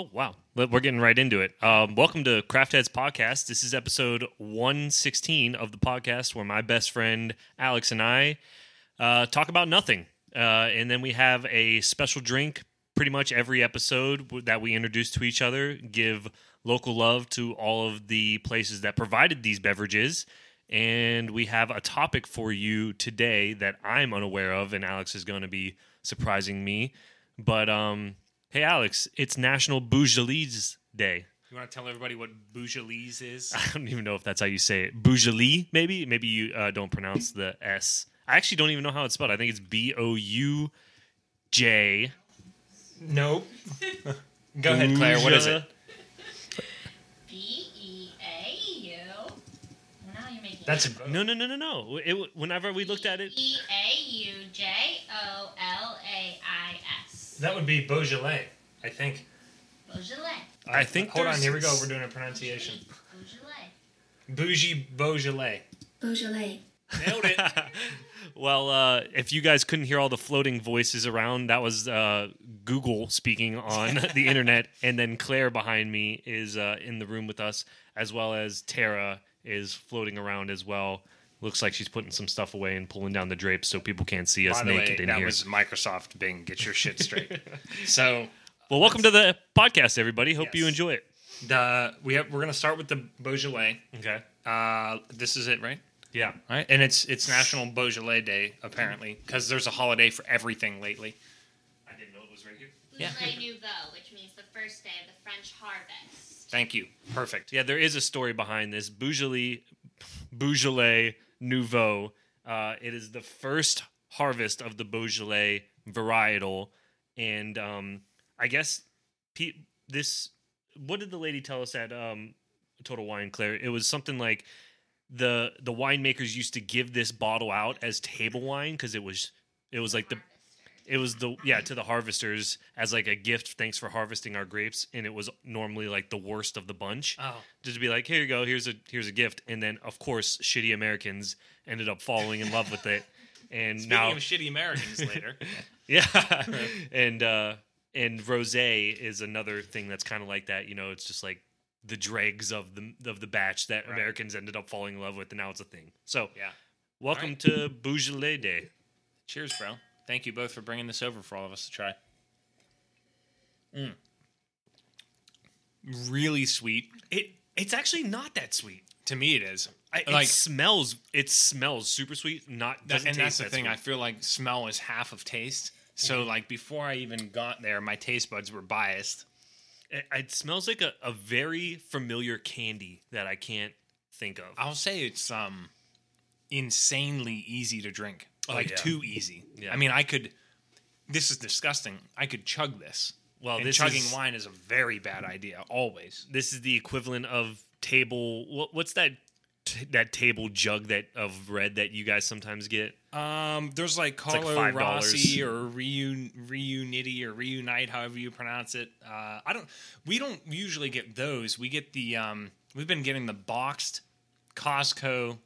Oh wow, we're getting right into it. Um, welcome to Craft Heads Podcast. This is episode one sixteen of the podcast, where my best friend Alex and I uh, talk about nothing, uh, and then we have a special drink. Pretty much every episode that we introduce to each other, give local love to all of the places that provided these beverages. And we have a topic for you today that I'm unaware of, and Alex is going to be surprising me. But um, hey, Alex, it's National Bougelise Day. You want to tell everybody what Bougelise is? I don't even know if that's how you say it. Bougelie, maybe? Maybe you uh, don't pronounce the S. I actually don't even know how it's spelled. I think it's B O U J. Nope. Go ahead, Claire. What is it? B E A U. Well, now you're making That's it. a No, no, no, no, no. It, whenever we looked at it, B E A U J O L A I S. that would be Beaujolais, I think. Beaujolais. I think Hold on, here we go. We're doing a pronunciation. Beaujolais. Bougie Beaujolais. Beaujolais. Nailed it. well, uh, if you guys couldn't hear all the floating voices around, that was uh, Google speaking on the internet, and then Claire behind me is uh, in the room with us, as well as Tara is floating around as well. Looks like she's putting some stuff away and pulling down the drapes so people can't see us By the naked way, in that here. was Microsoft Bing. Get your shit straight. so Well, welcome to the podcast, everybody. Hope you Yes. enjoy it. the we have we're gonna start with the Beaujolais. Okay. Uh, this is it, right? Yeah. All right, and it's it's National Beaujolais Day apparently because there's a holiday for everything lately. I didn't know it was right here. Yeah. Beaujolais Nouveau, which means the first day of the French harvest. Thank you. Perfect. Yeah, there is a story behind this. Beaujolais, Beaujolais Nouveau. Uh, it is the first harvest of the Beaujolais varietal, and um, I guess pe- this. What did the lady tell us at um, Total Wine, Claire? It was something like the the winemakers used to give this bottle out as table wine because it was it was like the it was the yeah to the harvesters as like a gift thanks for harvesting our grapes and it was normally like the worst of the bunch Oh, just to be like here you go here's a here's a gift and then of course shitty americans ended up falling in love with it and speaking now of shitty Americans later. yeah and uh and rosé is another thing that's kind of like that you know it's just like the dregs of the of the batch that Right. americans ended up falling in love with and now it's a thing so Yeah. welcome Alright. to beaujolais day Cheers, bro. Thank you both for bringing this over for all of us to try. Mm. Really sweet. it it's actually not that sweet To me, it is. I, Like- it smells it smells super sweet not That, and that's the that thing. sweet. I feel like smell is half of taste. So, like, before I even got there, my taste buds were biased. It, it smells like a, a very familiar candy that I can't think of. I'll say it's um insanely easy to drink. Oh, like, yeah. too easy. Yeah. I mean, I could. This is disgusting. I could chug this. Well, and this chugging is- wine is a very bad idea, always. This is the equivalent of table. What, what's that? T- that table jug that of red that you guys sometimes get. Um, there's like like Carlo $5. Rossi or Reun Reunity or Reunite, however you pronounce it. Uh, I don't. We don't usually get those. We get the. Um, we've been getting the boxed Costco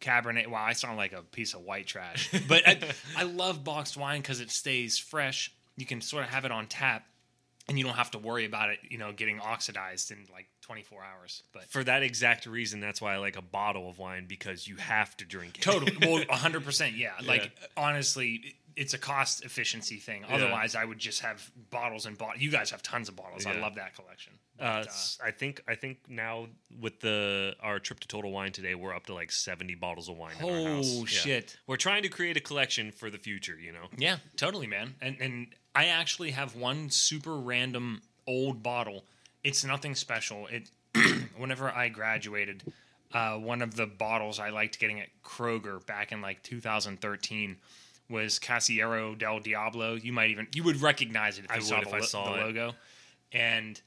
Cabernet. Wow, I sound like a piece of white trash, but I, I love boxed wine because it stays fresh. You can sort of have it on tap, and you don't have to worry about it. You know, getting oxidized in like 24 hours. But For that exact reason, that's why I like a bottle of wine because you have to drink it. Totally. Well, 100%. Yeah. Like, honestly, it- it's a cost efficiency thing. Yeah. Otherwise, I would just have bottles and bottles. You guys have tons of bottles. I love that collection. Uh, But, uh, s- I think I think now with the our trip to Total Wine today, we're up to like seventy bottles of wine. in our house. Oh, Yeah. shit. We're trying to create a collection for the future. You know. yeah, totally, man. And and I actually have one super random old bottle. It's nothing special. It whenever I graduated, uh, one of the bottles I liked getting at Kroger back in like 2013 was Casillero del Diablo. You might even you would recognize it if I you saw, the, if I saw the logo. And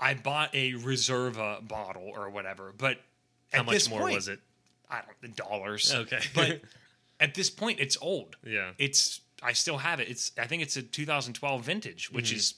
I bought a Reserva bottle or whatever, but How at much this more point- was it? I don't the dollars. Okay. but at this point, it's old. Yeah. It's I still have it. It's I think it's a 2012 vintage, which Mm-hmm. is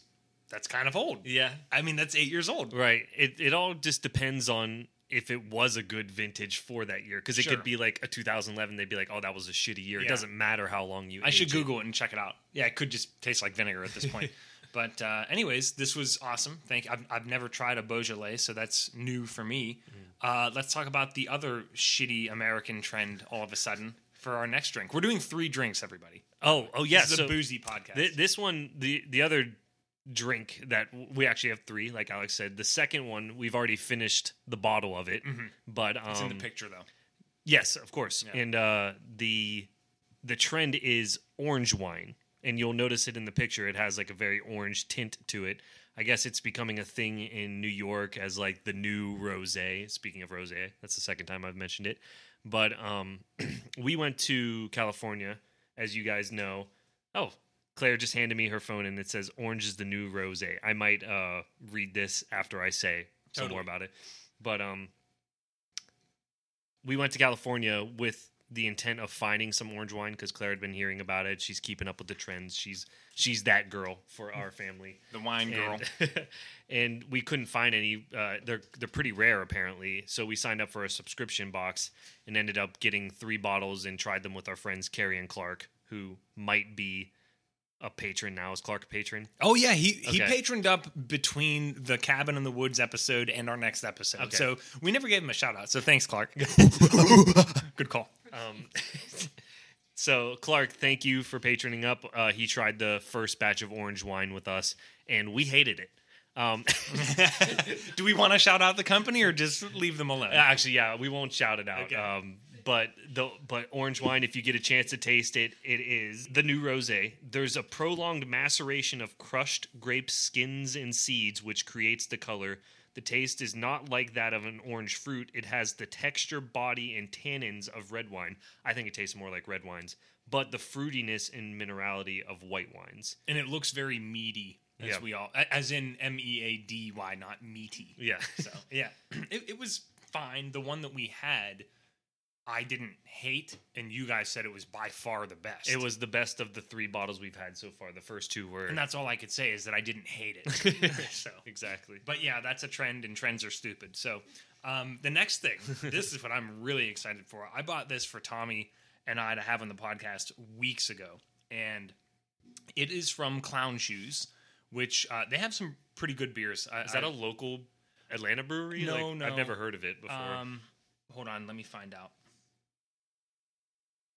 that's kind of old. Yeah. I mean, that's eight years old. Right. It it all just depends on if it was a good vintage for that year because it Sure. could be like a 2011 they'd be like oh that was a shitty year it doesn't matter how long you I should age it. Google it and check it out. Yeah, it could just taste like vinegar at this point. But uh, anyways, this was awesome. Thank. I've, I've never tried a Beaujolais, so that's new for me. Uh, let's talk about the other shitty American trend. All of a sudden, for our next drink, we're doing three drinks. Everybody. Oh, oh yeah. this is so a boozy podcast. thi- this one, the the other drink that we actually have three, like Alex said. The second one, we've already finished the bottle of it, but um, Mm-hmm. it's in the picture though. Yes, of course. Yeah. And uh, the the trend is orange wine, and you'll notice it in the picture. It has like a very orange tint to it. I guess it's becoming a thing in New York as like the new rosé. Speaking of rosé, that's the second time I've mentioned it. But um, we went to California, as you guys know. Oh, Claire just handed me her phone, and it says "Orange is the new rosé." I might uh, read this after I say some more about it. But um, we went to California with the intent of finding some orange wine because Claire had been hearing about it. She's keeping up with the trends. She's she's that girl for our family. The wine girl. And, and we couldn't find any. Uh, they're they're pretty rare apparently. So we signed up for a subscription box and ended up getting three bottles and tried them with our friends Carrie and Clark, who might be a patron now. Is Clark a patron? Oh yeah, he he Okay. patroned up between the cabin in the woods episode and our next episode. Okay. So we never gave him a shout out. So thanks, Clark. Good call. Um, so Clark, thank you for patroning up. Uh, he tried the first batch of orange wine with us, and we hated it. Um, Do we want to shout out the company or just leave them alone? actually, yeah, we won't shout it out. Okay. Um, but the but orange wine, if you get a chance to taste it, it is the new rosé. There's a prolonged maceration of crushed grape skins and seeds, which creates the color. The taste is not like that of an orange fruit. It has the texture, body, and tannins of red wine. I think it tastes more like red wines, but the fruitiness and minerality of white wines. and it looks very meaty, as Yeah. we all, as in M E A D Y, not meaty. Yeah. So yeah, it, it was fine. The one that we had, I didn't hate, and you guys said it was by far the best. It was the best of the three bottles we've had so far. The first two were and that's all I could say is that I didn't hate it. so exactly. But yeah, that's a trend, and trends are stupid. So, um, the next thing, this is what I'm really excited for. I bought this for Tommy and I to have on the podcast weeks ago, and it is from Clown Shoes, which uh, they have some pretty good beers. I, Is that I- a local Atlanta brewery? No, Like, no. I've never heard of it before. Um, hold on, let me find out.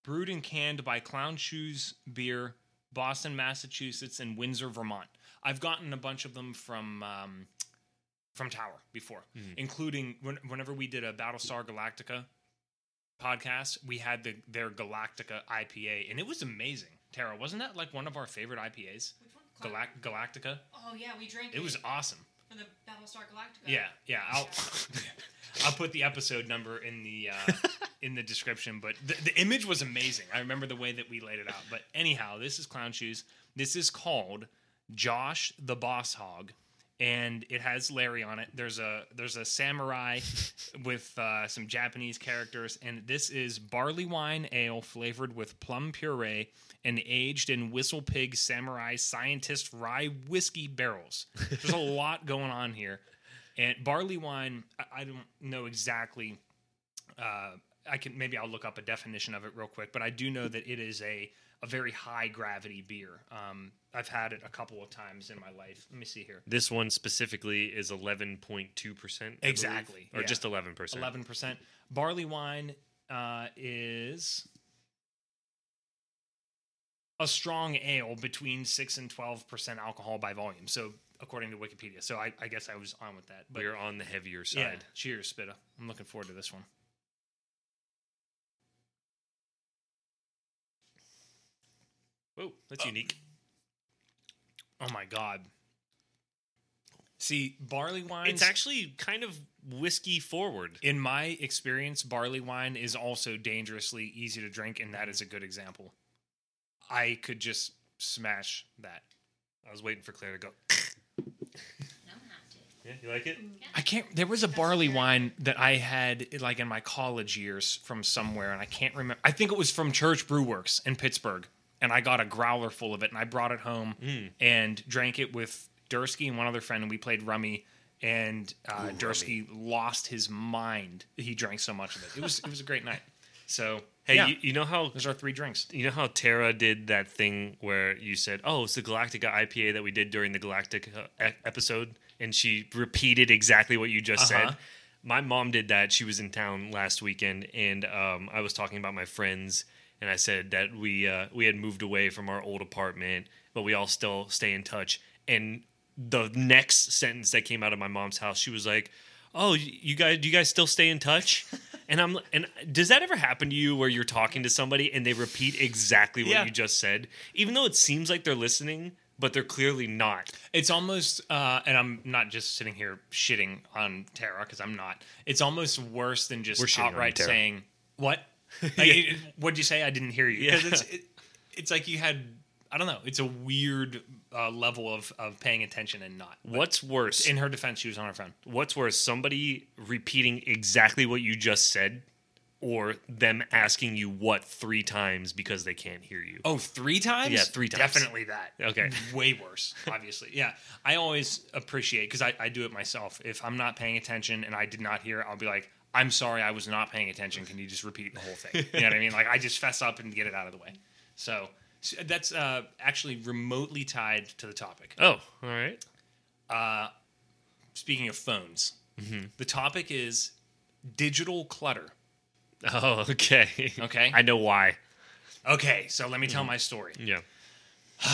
Brewed and canned by Clown Shoes Beer, Boston, Massachusetts, and Windsor, Vermont. I've gotten a bunch of them from um, from Tower before, Mhm. including when, whenever we did a Battlestar Galactica podcast, we had the their Galactica IPA, and it was amazing. Tara, wasn't that like one of our favorite IPAs? Which one? Galac- Galactica. Oh yeah, we drank It, It was awesome. for the Battlestar Galactica. Yeah, yeah. I'll put the episode number in the uh, in the description. But the, the image was amazing. I remember the way that we laid it out. But anyhow, this is Clown Shoes. This is called Josh the Boss Hog, and it has Larry on it. There's a there's a samurai with uh, some Japanese characters, and this is barley wine ale flavored with plum puree and aged in Whistle Pig Samurai Scientist Rye whiskey barrels. There's a lot going on here, and barley wine. I, I don't know exactly. Uh, I can maybe I'll look up a definition of it real quick, but I do know that it is a a very high gravity beer. Um, I've had it a couple of times in my life. Let me see here. this one specifically is 11.2%. Exactly, Or yeah. just 11%. Eleven percent. Barley wine uh, is a strong ale between six and twelve percent alcohol by volume. So according to Wikipedia. So I, I guess I was on with that. But We're on the heavier yeah, side. cheers, Spitta. I'm looking forward to this one. Whoa, that's oh. unique. Oh my god. See, barley wine. It's actually kind of whiskey forward. in my experience, barley wine is also dangerously easy to drink, and that is a good example. I could just smash that. I was waiting for Claire to go. No, have to. Yeah, you like it? I can't. There was a barley wine that I had like in my college years from somewhere, and I can't remember. I think it was from Church Brew Works in Pittsburgh, and I got a growler full of it, and I brought it home Mm. and drank it with Dursky and one other friend, and we played rummy. And uh, Ooh, Dursky lost his mind. He drank so much of it. It was it was a great night. So Hey, yeah, you, you know how those are three drinks. you know how Tara did that thing where you said, "Oh, it's the Galactica IPA that we did during the Galactica e- episode," and she repeated exactly what you just Uh-huh. said. My mom did that. She was in town last weekend, and um, I was talking about my friends, and I said that we uh, we had moved away from our old apartment, but we all still stay in touch. And the next sentence that came out of my mom's house, she was like, "Oh, you guys, do you guys still stay in touch?" And I'm and does that ever happen to you where you're talking to somebody and they repeat exactly what Yeah. you just said, even though it seems like they're listening, but they're clearly not. It's almost, uh, and I'm not just sitting here shitting on Tara because I'm not. It's almost worse than just We're shitting on outright saying what. Like, it- what'd you say? I didn't hear you. Yeah. it's, it, it's like you had. I don't know. It's a weird uh, level of, of paying attention and not. What's worse? In her defense, she was on her phone. what's worse, somebody repeating exactly what you just said, or them asking you what three times because they can't hear you? Oh, three times? Yeah, three times. Definitely that. Okay. Way worse, obviously. Yeah. I always appreciate, because I, I do it myself. If I'm not paying attention and I did not hear, I'll be like, I'm sorry, I was not paying attention. Can you just repeat the whole thing? You know what I mean? Like, I just fess up and get it out of the way. So so that's uh, actually remotely tied to the topic. Oh, all right. Speaking of phones, Mm-hmm. the topic is digital clutter. Oh, okay. Okay. I know why. Okay, so let me tell my story. Yeah.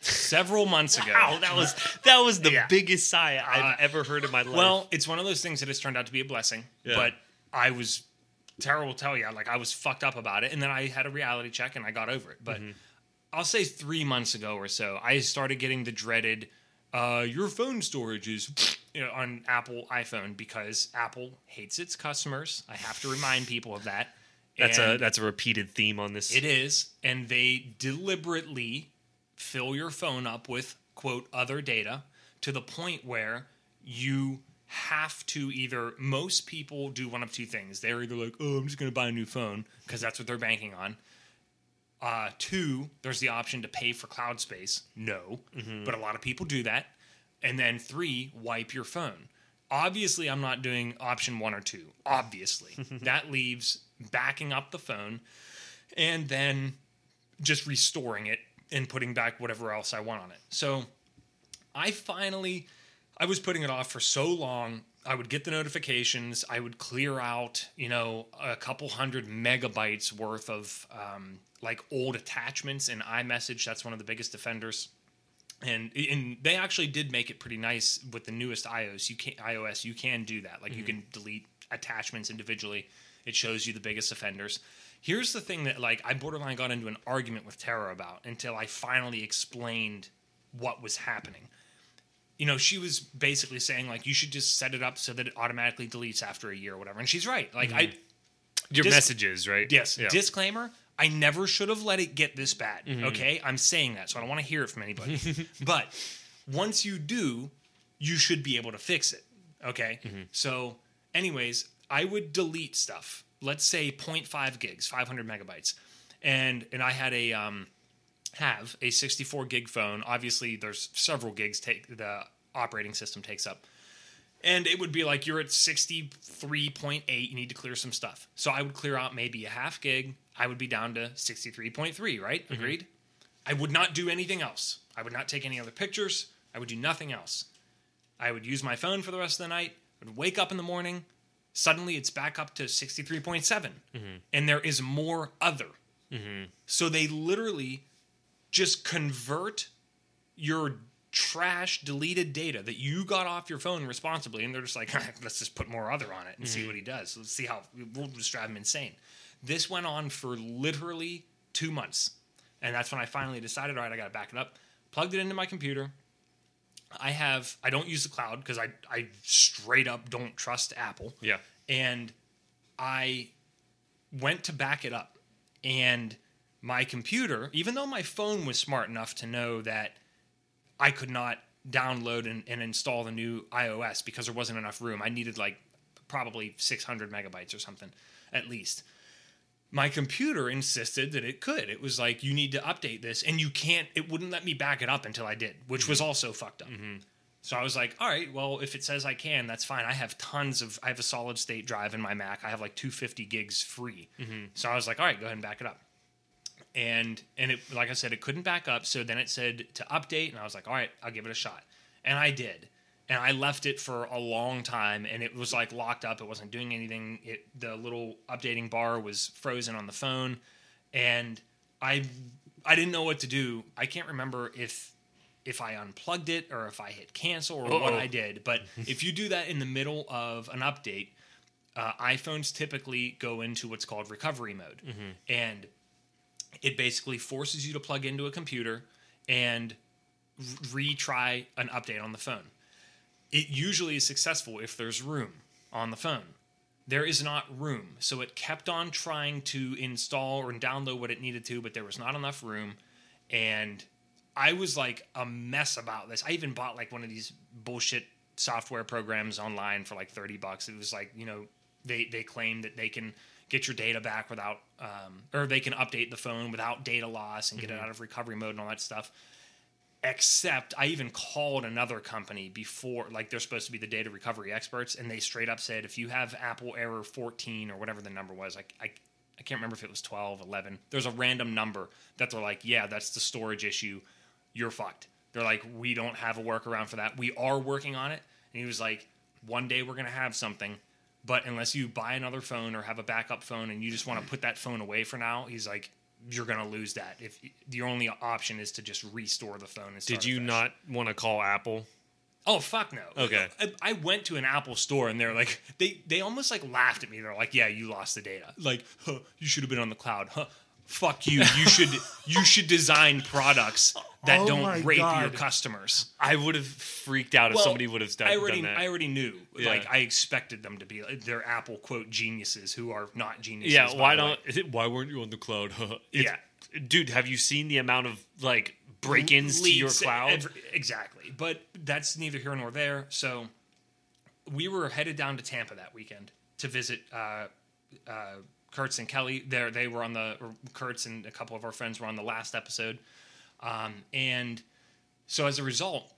Several months ago. Wow, that was that was the Yeah. biggest sigh I've Uh, ever heard in my life. Well, it's one of those things that has turned out to be a blessing. Yeah. But I was Tara will tell you, like I was fucked up about it, and then I had a reality check and I got over it. But Mm-hmm. I'll say three months ago or so, I started getting the dreaded uh, your phone storage is you know, on Apple iPhone because Apple hates its customers. I have to remind people of that. that's a that's a repeated theme on this. it is, and they deliberately fill your phone up with quote other data to the point where you have to either most people do one of two things. They're either like, "Oh, I'm just going to buy a new phone" because that's what they're banking on. Uh, two, there's the option to pay for cloud space. No, but a lot of people do that. And then three, wipe your phone. Obviously, I'm not doing option one or two. Obviously, that leaves backing up the phone and then just restoring it and putting back whatever else I want on it. So I finally, I was putting it off for so long. I would get the notifications. I would clear out, you know, a couple hundred megabytes worth of um, like old attachments in iMessage. That's one of the biggest offenders. And, and they actually did make it pretty nice with the newest iOS. You can iOS you can do that. Like you mm-hmm. can delete attachments individually. It shows you the biggest offenders. Here's the thing that like I borderline got into an argument with Tara about until I finally explained what was happening. You know, she was basically saying like you should just set it up so that it automatically deletes after a year or whatever. And she's right. Like mm-hmm. I Your Dis- messages, right? Yes. Yeah. Disclaimer: I never should have let it get this bad. Mm-hmm. Okay, I'm saying that, so I don't want to hear it from anybody. but once you do, you should be able to fix it. Okay. Mm-hmm. So, anyways, I would delete stuff. Let's say 0.5 gigs, 500 megabytes, and and I had a um have a 64 gig phone. Obviously, there's several gigs take the operating system takes up. And it would be like you're at 63.8, you need to clear some stuff. So I would clear out maybe a half gig. I would be down to 63.3, right? Mm-hmm. Agreed? I would not do anything else. I would not take any other pictures. I would do nothing else. I would use my phone for the rest of the night. I would wake up in the morning. Suddenly it's back up to 63.7. Mm-hmm. And there is more other. Mm-hmm. So they literally just convert your trash deleted data that you got off your phone responsibly and they're just like let's just put more other on it and see what he does let's see how we'll just drive him insane this went on for literally two months and that's when i finally decided all right i gotta back it up plugged it into my computer i have i don't use the cloud because i i straight up don't trust apple Yeah. and I went to back it up. And my computer, even though my phone was smart enough to know that I could not download and, and install the new iOS because there wasn't enough room, I needed like probably 600 megabytes or something at least. My computer insisted that it could. It was like, you need to update this, and you can't, it wouldn't let me back it up until I did, which was mm-hmm. also fucked up. Mm-hmm. So I was like, all right, well, if it says I can, that's fine. I have tons of, I have a solid state drive in my Mac. I have like 250 gigs free. Mm-hmm. So I was like, all right, go ahead and back it up. And and it, like I said, it couldn't back up. So then it said to update, and I was like, all right, I'll give it a shot. And I did. And I left it for a long time, and it was like locked up. It wasn't doing anything. It the little updating bar was frozen on the phone, and I I didn't know what to do. I can't remember if if I unplugged it or if I hit cancel or what Uh-oh. I did. But if you do that in the middle of an update, uh, iPhones typically go into what's called recovery mode, and it basically forces you to plug into a computer and retry an update on the phone. It usually is successful if there's room on the phone. There is not room, so it kept on trying to install or download what it needed to, but there was not enough room, and I was like a mess about this. I even bought like one of these bullshit software programs online for like 30 bucks. It was like, you know, they they claim that they can get your data back without um, or they can update the phone without data loss and get it out of recovery mode and all that stuff. Except I even called another company before, like they're supposed to be the data recovery experts, and they straight up said if you have Apple error 14 or whatever the number was, like I, I can't remember if it was 12, 11. There's a random number that they're like, yeah, that's the storage issue. You're fucked. They're like, we don't have a workaround for that. We are working on it. And he was like, one day we're going to have something. But unless you buy another phone or have a backup phone and you just want to put that phone away for now, he's like, you're going to lose that. If the only option is to just restore the phone. Did you not want to call Apple? Oh fuck no. Okay. I, I went to an Apple store and they're like they they almost like laughed at me. They're like, "Yeah, you lost the data. Like, huh, you should have been on the cloud. Huh, fuck you. You should you should design products that Oh don't my rape your customers." I would have freaked out if somebody would have done, I already done that. I already knew. Yeah. Like I expected them to be they're Apple quote geniuses who are not geniuses. yeah, why the way. don't? Why weren't you on the cloud? Yeah. dude, have you seen the amount of like break-ins to your cloud? every- exactly. But that's neither here nor there. So we were headed down to Tampa that weekend to visit uh, uh, Kurtz and Kelly. There, they were on the Kurtz and a couple of our friends were on the last episode, um, and so as a result.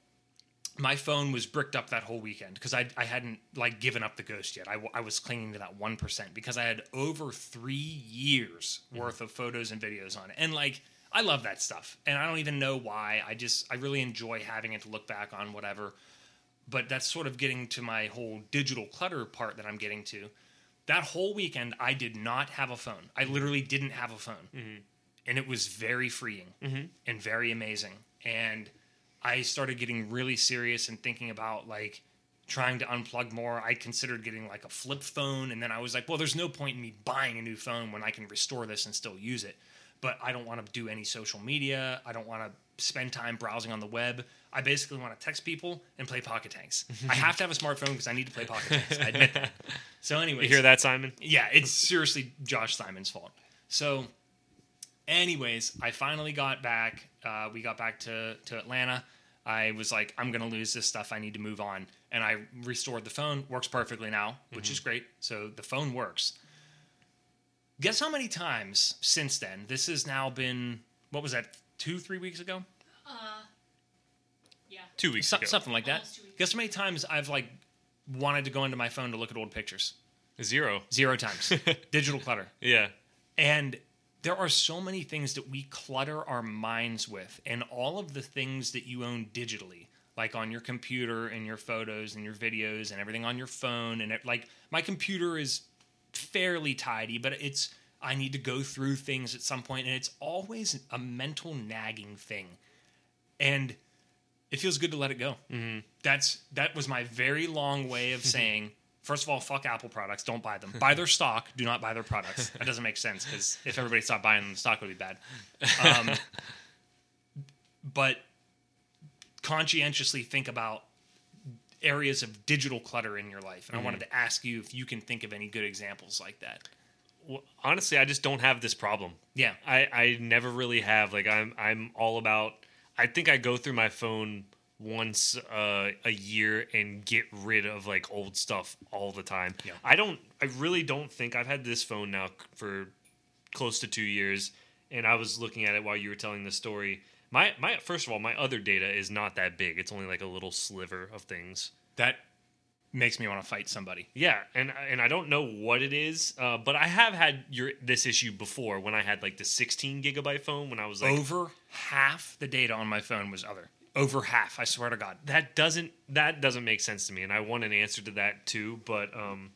My phone was bricked up that whole weekend because I, I hadn't like given up the ghost yet. I, w- I was clinging to that one percent because I had over three years worth of photos and videos on it, and like I love that stuff, and I don't even know why. I just I really enjoy having it to look back on, whatever. But that's sort of getting to my whole digital clutter part that I'm getting to. That whole weekend, I did not have a phone. I mm-hmm. literally didn't have a phone, mm-hmm. and it was very freeing mm-hmm. and very amazing. And I started getting really serious and thinking about like trying to unplug more. I considered getting like a flip phone, and then I was like, well, there's no point in me buying a new phone when I can restore this and still use it. But I don't want to do any social media. I don't want to spend time browsing on the web. I basically want to text people and play Pocket Tanks. I have to have a smartphone because I need to play Pocket Tanks. I admit that. So, anyways, you hear that, Simon? yeah, it's seriously Josh Simon's fault. So, anyways, I finally got back. Uh, we got back to, to Atlanta. I was like, I'm going to lose this stuff. I need to move on. And I restored the phone. Works perfectly now, which is great. So, the phone works. Guess how many times since then? This has now been, what was that, two, three weeks ago? Uh, yeah. Two weeks So- ago. something like that. Almost two. Guess how many times I've like wanted to go into my phone to look at old pictures? Zero. Zero times. Digital clutter. Yeah. And there are so many things that we clutter our minds with, and all of the things that you own digitally, like on your computer and your photos and your videos and everything on your phone. And it, like my computer is fairly tidy, but it's I need to go through things at some point, and it's always a mental nagging thing, and it feels good to let it go. Mm-hmm. That's that was my very long way of saying. First of all, fuck Apple products. Don't buy them. Buy their stock. Do not buy their products. That doesn't make sense because if everybody stopped buying them, the stock would be bad. Um, but conscientiously think about areas of digital clutter in your life. And I wanted to ask you if you can think of any good examples like that. Well, honestly, I just don't have this problem. Yeah. I, I never really have. Like I'm I'm all about. I think I go through my phone once uh, a year and get rid of like old stuff all the time. Yeah. I don't. I really don't think I've had this phone now for close to two years. And I was looking at it while you were telling the story. My my first of all, my other data is not that big. It's only like a little sliver of things. That makes me want to fight somebody. Yeah, and and I don't know what it is, uh, but I have had your this issue before when I had like the 16 gigabyte phone when I was like Over half the data on my phone was other. Over half, I swear to God. that doesn't that doesn't make sense to me, and I want an answer to that too. But um,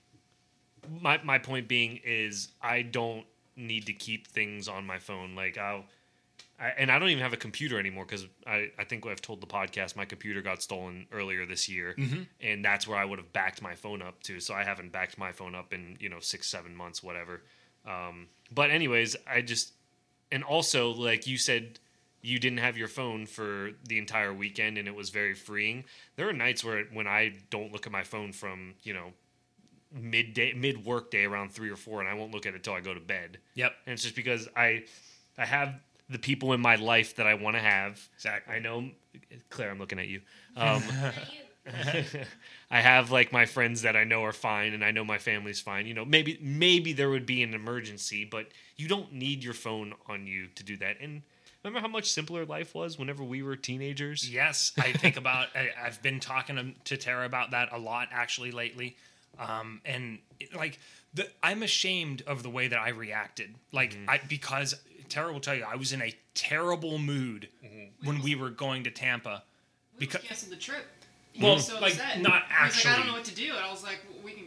my my point being is I don't need to keep things on my phone. Like I'll. I, and I don't even have a computer anymore because I, I think I've told the podcast my computer got stolen earlier this year, and that's where I would have backed my phone up to. So I haven't backed my phone up in you know six seven months whatever. Um, but anyways, I just and also like you said you didn't have your phone for the entire weekend and it was very freeing there are nights where when i don't look at my phone from you know midday mid work day around three or four and i won't look at it till i go to bed Yep. and it's just because i i have the people in my life that i want to have Exactly. i know claire i'm looking at you um, I have like my friends that I know are fine, and I know my family's fine. You know, maybe maybe there would be an emergency, but you don't need your phone on you to do that. And remember how much simpler life was whenever we were teenagers. Yes, I think about. I, I've been talking to, to Tara about that a lot actually lately, um, and it- like the, I'm ashamed of the way that I reacted. Like I because Tara will tell you I was in a terrible mood mm-hmm. when we were going to Tampa. We Because- because canceled the trip. Well, was so like, upset. not He was like, I don't know what to do, and I was like, we can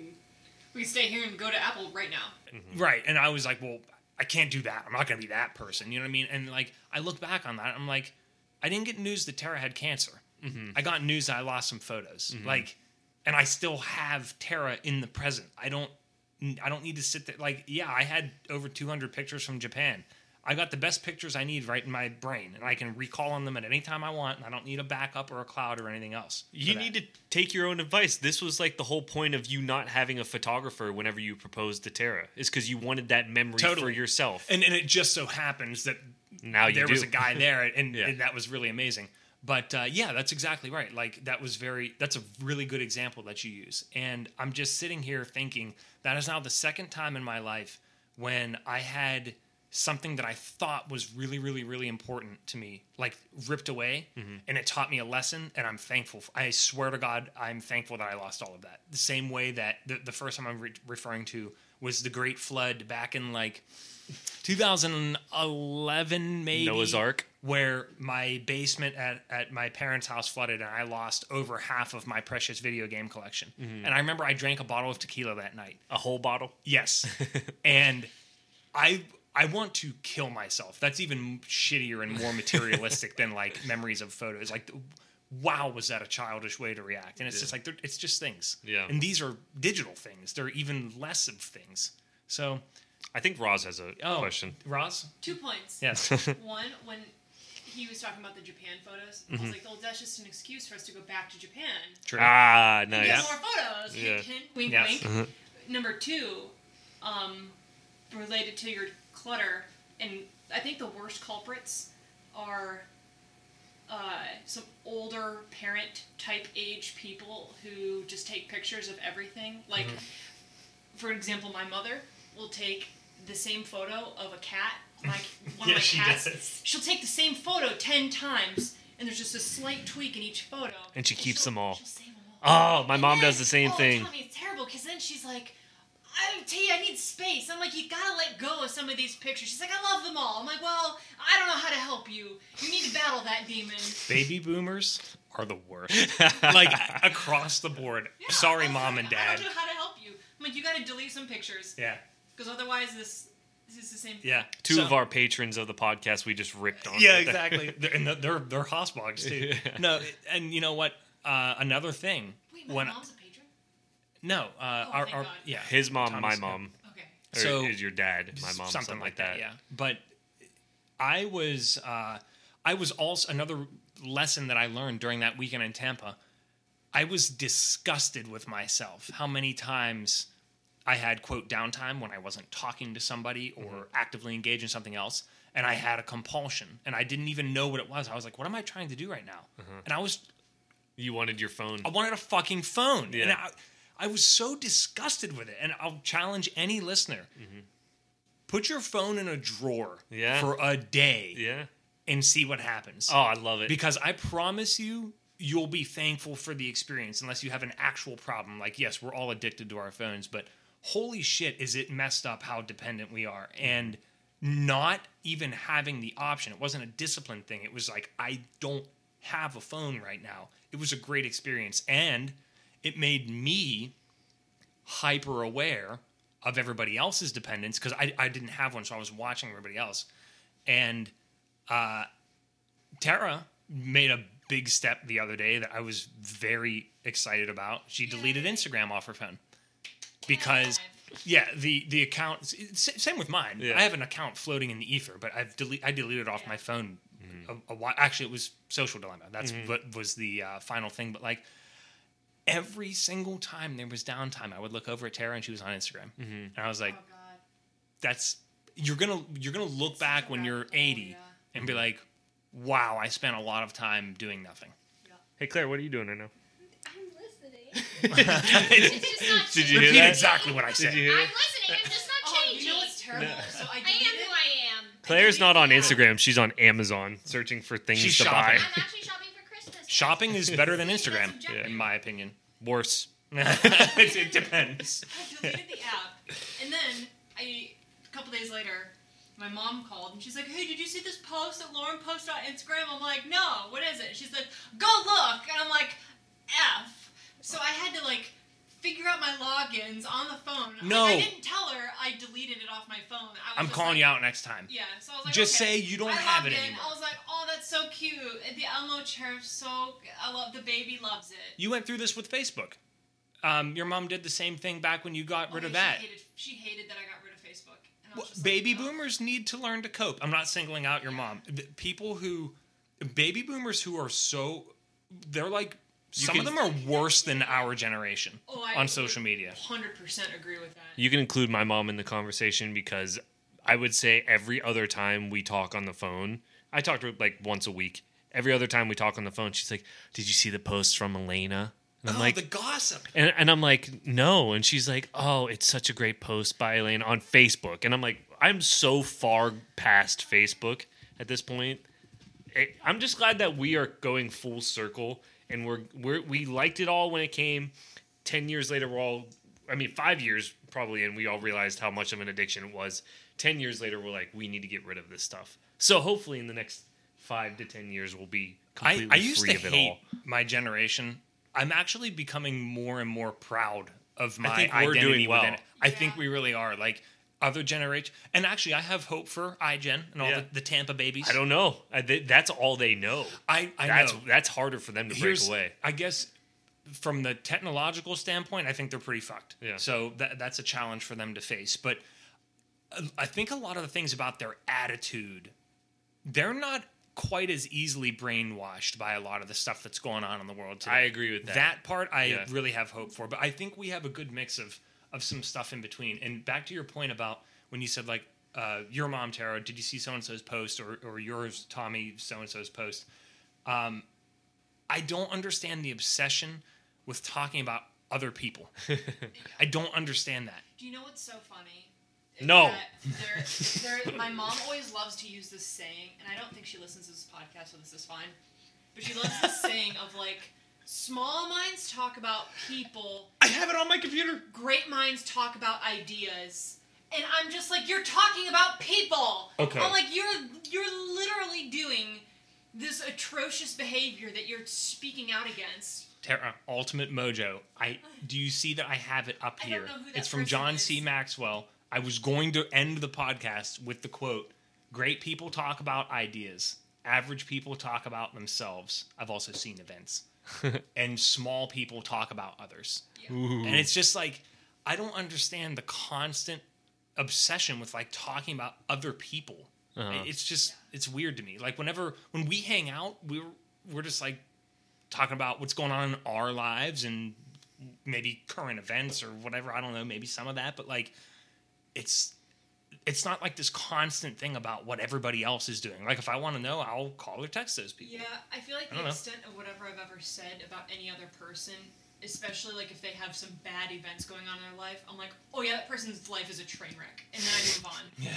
we can stay here and go to Apple right now. Mm-hmm. Right. And I was like, well, I can't do that. I'm not going to be that person. You know what I mean? And like, I look back on that. I'm like, I didn't get news that Tara had cancer. Mm-hmm. I got news that I lost some photos. Like, and I still have Tara in the present. I don't, I don't need to sit there. Like, yeah, I had over 200 pictures from Japan. I got the best pictures I need right in my brain, and I can recall on them at any time I want, and I don't need a backup or a cloud or anything else. You need to take your own advice. This was like the whole point of you not having a photographer whenever you proposed to Tara, is because you wanted that memory for yourself. and and it just so happens that now there do. was a guy there, and, Yeah. and that was really amazing. But uh, yeah, that's exactly right. Like that was very. That's a really good example that you use. And I'm just sitting here thinking that is now the second time in my life when I had something that I thought was really, really, really important to me, like ripped away, mm-hmm. and it taught me a lesson. And I'm thankful. I swear to God, I'm thankful that I lost all of that. The same way that the, the first time I'm re- referring to was the Great Flood back in like 2011, maybe Noah's Ark. where my basement at, at my parents' house flooded and I lost over half of my precious video game collection. Mm-hmm. And I remember I drank a bottle of tequila that night. a whole bottle. Yes. and I I want to kill myself. That's even shittier and more materialistic than like memories of photos. Like wow, was that a childish way to react? And it's just like it's just things. Yeah. And these are digital things. They're even less of things. So, I think Roz has a oh, question. Ross? Two points. Yes. One, when he was talking about the Japan photos, I Mm-hmm. was like, "Oh, that's just an excuse for us to go back to Japan True. Ah, and nice. get more photos." Yeah. Hint, hint, wink, Yes. wink. Number two, um, related to your clutter, and I think the worst culprits are uh, some older parent type age people who just take pictures of everything. Like, for example, my mother will take the same photo of a cat. Like one Yeah, of my she cats. does. She'll take the same photo ten times, and there's just a slight tweak in each photo. And she keeps she'll- them all. she'll save them all. Oh, my And mom then- does the same oh, thing. Tommy, it's terrible because then she's like, I tell you, I need space. I'm like, you gotta let go of some of these pictures. She's like, I love them all. I'm like, well, I don't know how to help you. You need to battle that demon. Baby boomers are the worst. like across the board. Yeah, Sorry, I was mom like, and dad. I don't know how to help you. I'm like, you gotta delete some pictures Yeah. because otherwise, this this is the same. Thing. Yeah. Two So- of our patrons of the podcast we just ripped on. Yeah, right exactly. they're, and they're they're hossbogs too. Yeah. No, and you know what? Uh, another thing. Wait, my when mom's a patron. No, uh, Oh, our, our yeah, His mom, my Tommy's- mom, Okay. or So- is your dad, my mom, something, like that. Yeah, but I was uh, I was also another lesson that I learned during that weekend in Tampa. I was disgusted with myself. How many times I had quote downtime when I wasn't talking to somebody or Mm-hmm. actively engaged in something else, and I had a compulsion, and I didn't even know what it was. I was like, "What am I trying to do right now?" Mm-hmm. And I was You wanted your phone. I wanted a fucking phone. And Yeah. I, was so disgusted with it. And I'll challenge any listener put your phone in a drawer Mm-hmm. Yeah. for a day Yeah. and see what happens. Oh, I love it. Because I promise you, you'll be thankful for the experience unless you have an actual problem. Like, yes, we're all addicted to our phones, but holy shit, is it messed up how dependent we are. And not even having the option, it wasn't a discipline thing. It was like, I don't have a phone right now. It was a great experience. And it made me hyper aware of everybody else's dependence because I, I didn't have one, so I was watching everybody else. And uh, Tara made a big step the other day that I was very excited about. She deleted Instagram off her phone because yeah, the the account same with mine. Yeah. I have an account floating in the ether, but I've delete I deleted it off my phone. A, a while. Actually, it was Social Dilemma. That's what was the uh, final thing. But like every single time there was downtime, I would look over at Tara and she was on Instagram, mm-hmm. and I was like, Oh God. "That's you're gonna you're gonna look back when you're 80 yeah. and be mm-hmm. like, wow, I spent a lot of time doing nothing." hey, Claire, what are you doing right now? I'm listening. it's just not Did you hear Repeat that? exactly what I Did said. you hear I'm listening. I'm just not Oh, changing. you know what's terrible? So I I am deleted. who I am. Claire's not on Instagram. She's on Amazon searching for things She's to shopping. buy. I'm actually shopping for Christmas. Shopping is better than Instagram, objective. in my opinion. Worse. it, it depends. I deleted the app, and then I a couple days later, my mom called and she's like, "Hey, did you see this post that Lauren posted on Instagram?" I'm like, "No, what is it?" She's like, "Go look," and I'm like, "F." So I had to like figure out my logins on the phone. Like, No. I didn't tell her I deleted it off my phone. I was I'm calling like- you out next time. Yeah, so I was like, Just okay. say you don't I have it in, anymore. I was like, oh, that's so cute. The Elmo chair, is so I love the baby loves it. You went through this with Facebook. Um, your mom did the same thing back when you got rid Oh, of yeah, that. She hated, she hated that I got rid of Facebook. And I was Well, just like, baby no. boomers need to learn to cope. I'm not singling out your mom. The People who, baby boomers who are so, they're like, some can- of them are worse than our generation Oh, I on social media. 100% agree with that. You can include my mom in the conversation because I would say every other time we talk on the phone, I talk to her like once a week. Every other time we talk on the phone, she's like, "Did you see the post from Elena?" And I'm oh, like, the gossip. and, and I'm like, no. And she's like, oh, it's such a great post by Elena on Facebook. And I'm like, I'm so far past Facebook at this point. I'm just glad that we are going full circle and we're, we're we liked it all when it came. Ten years later, we're all, I mean, five years probably, and we all realized how much of an addiction it was. Ten years later, we're like, we need to get rid of this stuff. So hopefully, in the next five to ten years, we'll be I, completely I used free to of it hate all. my generation. I'm actually becoming more and more proud of my I think we're identity doing well. within it. I Yeah. think we really are. Like other generation, and actually, I have hope for iGen and all Yeah. the, the Tampa babies. I don't know. I, they, that's all they know. I, I that's know. that's harder for them to break away. I guess from the technological standpoint, I think they're pretty fucked. Yeah. So that that's a challenge for them to face. But uh, I think a lot of the things about their attitude, they're not quite as easily brainwashed by a lot of the stuff that's going on in the world today. I agree with that. That part I Yeah. really have hope for. But I think we have a good mix of of some stuff in between. And back to your point about when you said like uh, your mom Tara, did you see so and so's post or or yours Tommy so and so's post? Um, I don't understand the obsession with talking about other people. I don't understand that. Do you know what's so funny? No. That There, there, my mom always loves to use this saying, and I don't think she listens to this podcast, so this is fine. But she loves this saying of like, small minds talk about people, I have it on my computer. great minds talk about ideas. And I'm just like, you're talking about people. Okay. I'm like, you're you're literally doing this atrocious behavior that you're speaking out against. Tara, Ultimate Mojo. I do you see that I have it up here? don't know who that it's from John C. Maxwell. I was going to end the podcast with the quote: "Great people talk about ideas. Average people talk about themselves. I've also seen events, and small people talk about others. Yeah. And it's just like I don't understand the constant obsession with like talking about other people. Uh-huh. It's just it's weird to me. Like whenever when we hang out, we're we're just like talking about what's going on in our lives and maybe current events or whatever. I don't know, maybe some of that, but like it's it's not like this constant thing about what everybody else is doing. Like if I want to know, I'll call or text those people. Yeah, I feel like I the don't know. extent of whatever I've ever said about any other person, especially like if they have some bad events going on in their life, I'm like, oh yeah, that person's life is a train wreck, and then I move on. Yeah.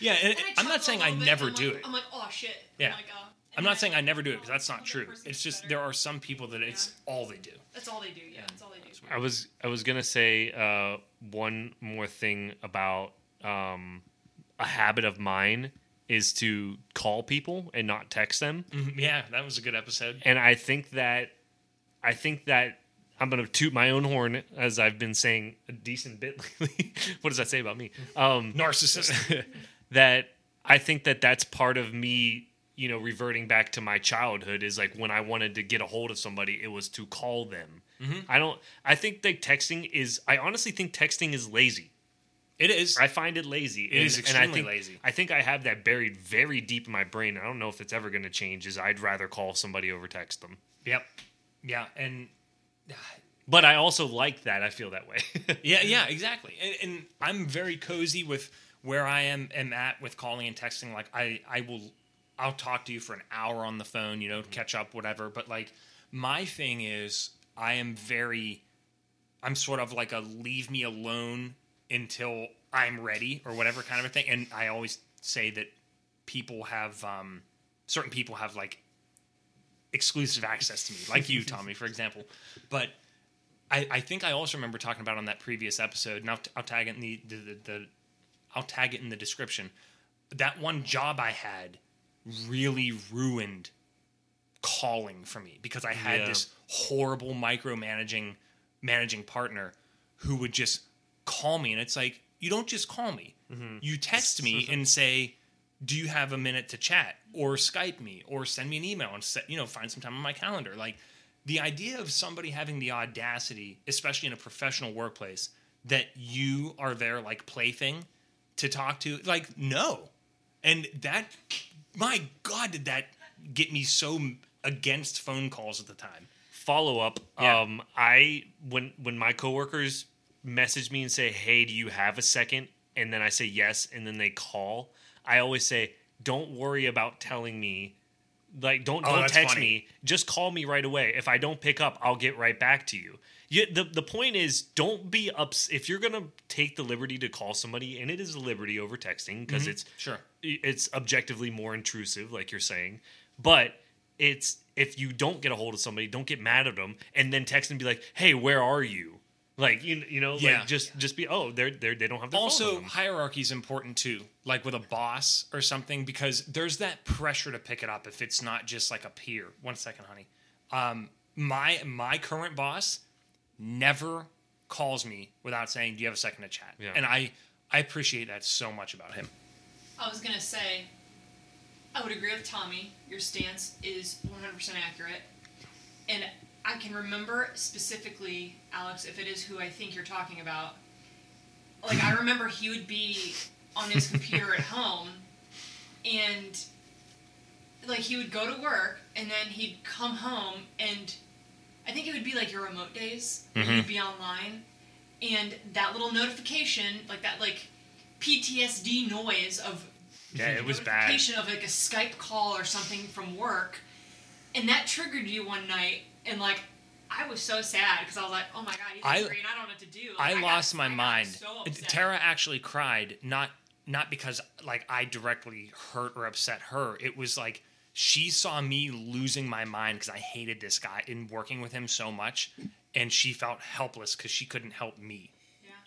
Yeah, and, And I I'm not saying I bit, never I'm do like, it. I'm like, oh shit. Yeah. I'm, like, oh. I'm not saying I never do it because that's not true. It's just better. there are some people that it's all they do. That's all they do. Yeah, that's all they do. I was I was gonna say uh, one more thing about um, a habit of mine is to call people and not text them, Mhm, Yeah, that was a good episode. and I think that I think that I'm gonna toot my own horn as I've been saying a decent bit lately. what does that say about me? Um, Narcissist. that I think that that's part of me, you know, reverting back to my childhood is like when I wanted to get a hold of somebody, it was to call them. I don't. I think that texting is. I honestly think texting is lazy. It is. I find it lazy. It is I extremely think, lazy. I think I have that buried very deep in my brain. I don't know if it's ever going to change. Is I'd rather call somebody over text them. Yep. Yeah, and But I also like that. I feel that way. yeah, yeah, exactly. And, and I'm very cozy with where I am am at with calling and texting. Like I, I will, I'll talk to you for an hour on the phone, you know, mm-hmm. catch up, whatever. But like my thing is, I am very, I'm sort of like a leave me alone until I'm ready or whatever kind of a thing. And I always say that people have, um, certain people have like exclusive access to me, like you, Tommy, for example. But I, I think I also remember talking about on that previous episode, and I'll, I'll tag it in the, the, the, the I'll tag it in the description. That one job I had really ruined calling for me because I had Yeah. this horrible micromanaging managing partner who would just call me, and it's like you don't just call me, you text me and say, "Do you have a minute to chat?" or Skype me, or send me an email and set you know find some time on my calendar, like the idea of somebody having the audacity, especially in a professional workplace, that you are there like plaything to talk to, like no, and that, my God, did that get me so against phone calls at the time? follow up. Yeah. Um, I when when my coworkers message me and say, "Hey, do you have a second? and then I say yes, and then they call, I always say, "Don't worry about telling me." Like don't Oh, don't text funny. me. Just call me right away. If I don't pick up, I'll get right back to you. You, the the point is, don't be ups. If you're gonna take the liberty to call somebody, and it is a liberty over texting because mm-hmm. it's Sure. it's objectively more intrusive, like you're saying. But it's if you don't get a hold of somebody, don't get mad at them, and then text and be like, "Hey, where are you?" Like you you know, Yeah. like just just be oh they're they are they don't have their phone also hierarchy is important too like with a boss or something because there's that pressure to pick it up if it's not just like a peer one second honey um, my my current boss never calls me without saying do you have a second to chat Yeah. and i i appreciate that so much about him I was gonna say, I would agree with Tommy. Your stance is 100% accurate, and I can remember specifically, Alex, if it is who I think you're talking about. Like I remember he would be on his computer at home, and like he would go to work, and then he'd come home, and I think it would be like your remote days. and You'd mm-hmm. be online, and that little notification, like that, like PTSD noise of yeah it was bad notification of like a Skype call or something from work, and that triggered you one night, and like I was so sad because I was like, oh my god, he's I- angry and I don't know what to do. Like, I, got- lost my I mind. So. Tara actually cried, not not because like I directly hurt or upset her. It was like she saw me losing my mind because I hated this guy and working with him so much, and she felt helpless because she couldn't help me.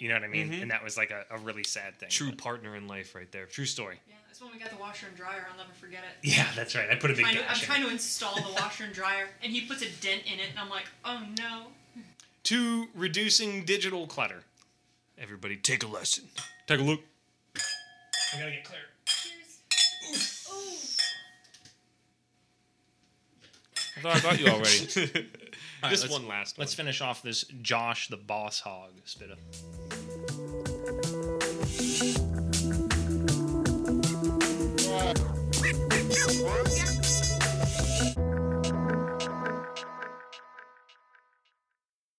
Yeah. You know what I mean? Mm-hmm. And that was like a, a really sad thing. True But- partner in life, right there. true story. Yeah, that's when we got the washer and dryer. I'll never forget it. Yeah, that's right. I put a big Trying to, I'm trying to install the washer and dryer, and he puts a dent in it, and I'm like, oh no. to reducing digital clutter. Everybody, take a lesson. Take a look. I gotta get clear. Cheers. Ooh. I thought I got you already. right, this one last. Let's finish off this Josh the Boss Hog spitter. Yeah.